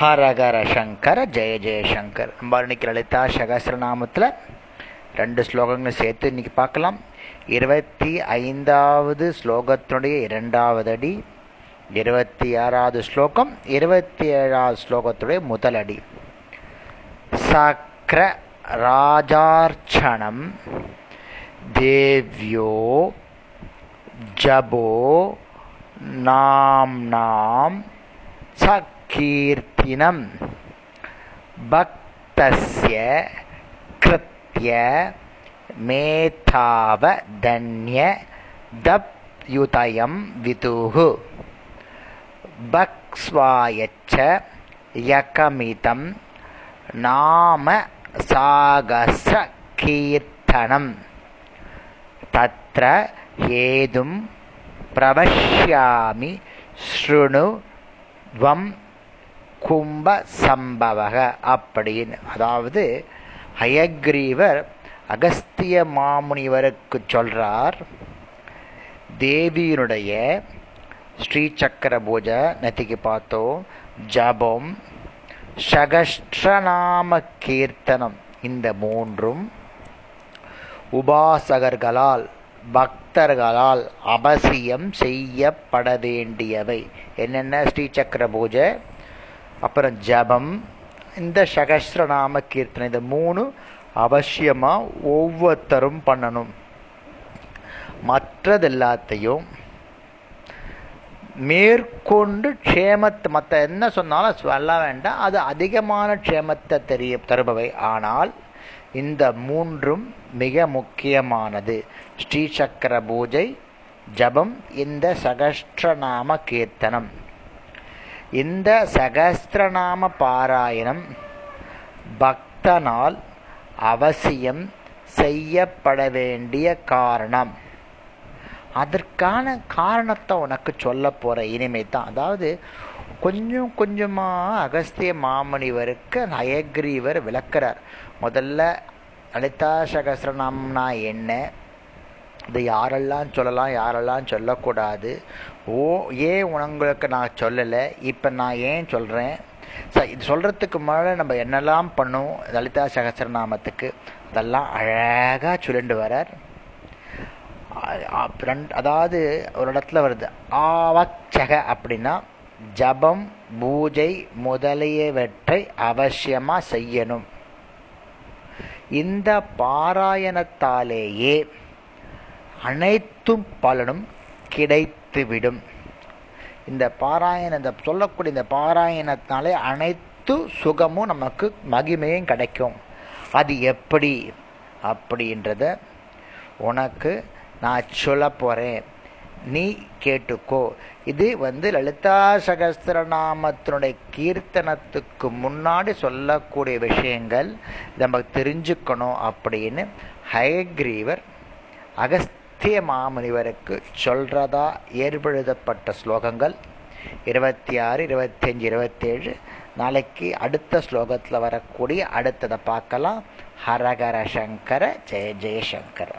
ஹரஹர சங்கர ஜெய ஜெயசங்கர் நம்ம இன்னைக்கு லலிதா சகசிரநாமத்தில் ரெண்டு ஸ்லோகங்கள் சேர்த்து இன்னைக்கு பார்க்கலாம். இருபத்தி ஐந்தாவது ஸ்லோகத்தினுடைய இரண்டாவது அடி இருபத்தி ஆறாவது ஸ்லோகம் இருபத்தி ஏழாவது ஸ்லோகத்துடைய முதல் அடி. சக்ர ராஜார்ச்சணம் தேவ்யோ ஜபோ நாம்னாம் சக் பக்தஸ்ய கிருத்ய மேதாவதன்ய தப்யுதயம் விதுஹு பக்ஸ்வாயச்ச யகமிதம் நாம சாகச கீர்த்தனம். தத்ர ஏதும் பிரபஷ்யாமி ஸ்ருணு துவம் கும்ப சம்பவக அப்படின்னு. அதாவது ஹயக்ரீவர் அகஸ்திய மாமுனிவருக்கு சொல்றார் தேவியினுடைய ஸ்ரீசக்கர பூஜை நெத்திக்கு பார்த்தோம். ஜபம் சகஸ்ரநாம கீர்த்தனம் இந்த மூன்றும் உபாசகர்களால் பக்தர்களால் அவசியம் செய்யப்பட வேண்டியவை. என்னென்ன ஸ்ரீ சக்கர பூஜை? அப்புறம் ஜபம். இந்த சகசிரநாம கீர்த்தனை இந்த மூணு அவசியமாக ஒவ்வொருத்தரும் பண்ணணும். மற்றது எல்லாத்தையும் மேற்கொண்டு க்ஷேமத்தை மற்ற என்ன சொன்னாலும் சொல்ல வேண்டாம். அது அதிகமான க்ஷேமத்தை தெரிய தருபவை. ஆனால் இந்த மூன்றும் மிக முக்கியமானது. ஸ்ரீசக்கர பூஜை ஜபம் இந்த சகஸ்ரநாம கீர்த்தனம். இந்த சகஸ்திரநாம பாராயணம் பக்தனால் அவசியம் செய்யப்பட வேண்டிய காரணம். அதற்கான காரணத்தை உனக்கு சொல்ல போற இனிமை தான் அதாவது கொஞ்சம் கொஞ்சமா அகஸ்திய மாமுனிவருக்கு நயக்ரீவர் விளக்குறார். முதல்ல லலிதா சகசிரநாம்னா என்ன? இது யாரெல்லாம் சொல்லலாம் யாரெல்லாம் சொல்லக்கூடாது? ஓ ஏன் உங்களுக்கு நான் சொல்லலை இப்போ நான் ஏன் சொல்கிறேன் சார் இது சொல்கிறதுக்கு முன்னாடி நம்ம என்னெல்லாம் பண்ணும்? லலிதா சகசரநாமத்துக்கு. அதெல்லாம் அழகாக சுழண்டு வரார் அதாவது ஒரு இடத்துல வருது ஆவச்சக அப்படின்னா ஜபம் பூஜை முதலியவற்றை அவசியமாக செய்யணும். இந்த பாராயணத்தாலேயே அனைத்தும் பலனும் விடும் இந்த பாராயண இந்த சொல்லக்கூடிய இந்த பாராயணத்தினாலே அனைத்து சுகமும் நமக்கு மகிமையும் கிடைக்கும். அது எப்படி? அப்படின்றத உனக்கு நான் சொல்ல போகிறேன் நீ கேட்டுக்கோ. இது வந்து லலிதா சகஸ்திரநாமத்தினுடைய கீர்த்தனத்துக்கு முன்னாடி சொல்லக்கூடிய விஷயங்கள். நம்ம தெரிஞ்சுக்கணும் அப்படின்னு ஹயக்ரீவர் அகஸ்திய மாமுனிவருக்கு சொல்றதா ஏற்படுத்தப்பட்ட ஸ்லோகங்கள்? இருபத்தி ஆறு இருபத்தஞ்சு இருபத்தேழு. நாளைக்கு அடுத்த ஸ்லோகத்தில் வரக்கூடிய அடுத்ததை பார்க்கலாம். ஹரஹர சங்கர ஜெய ஜெயசங்கர.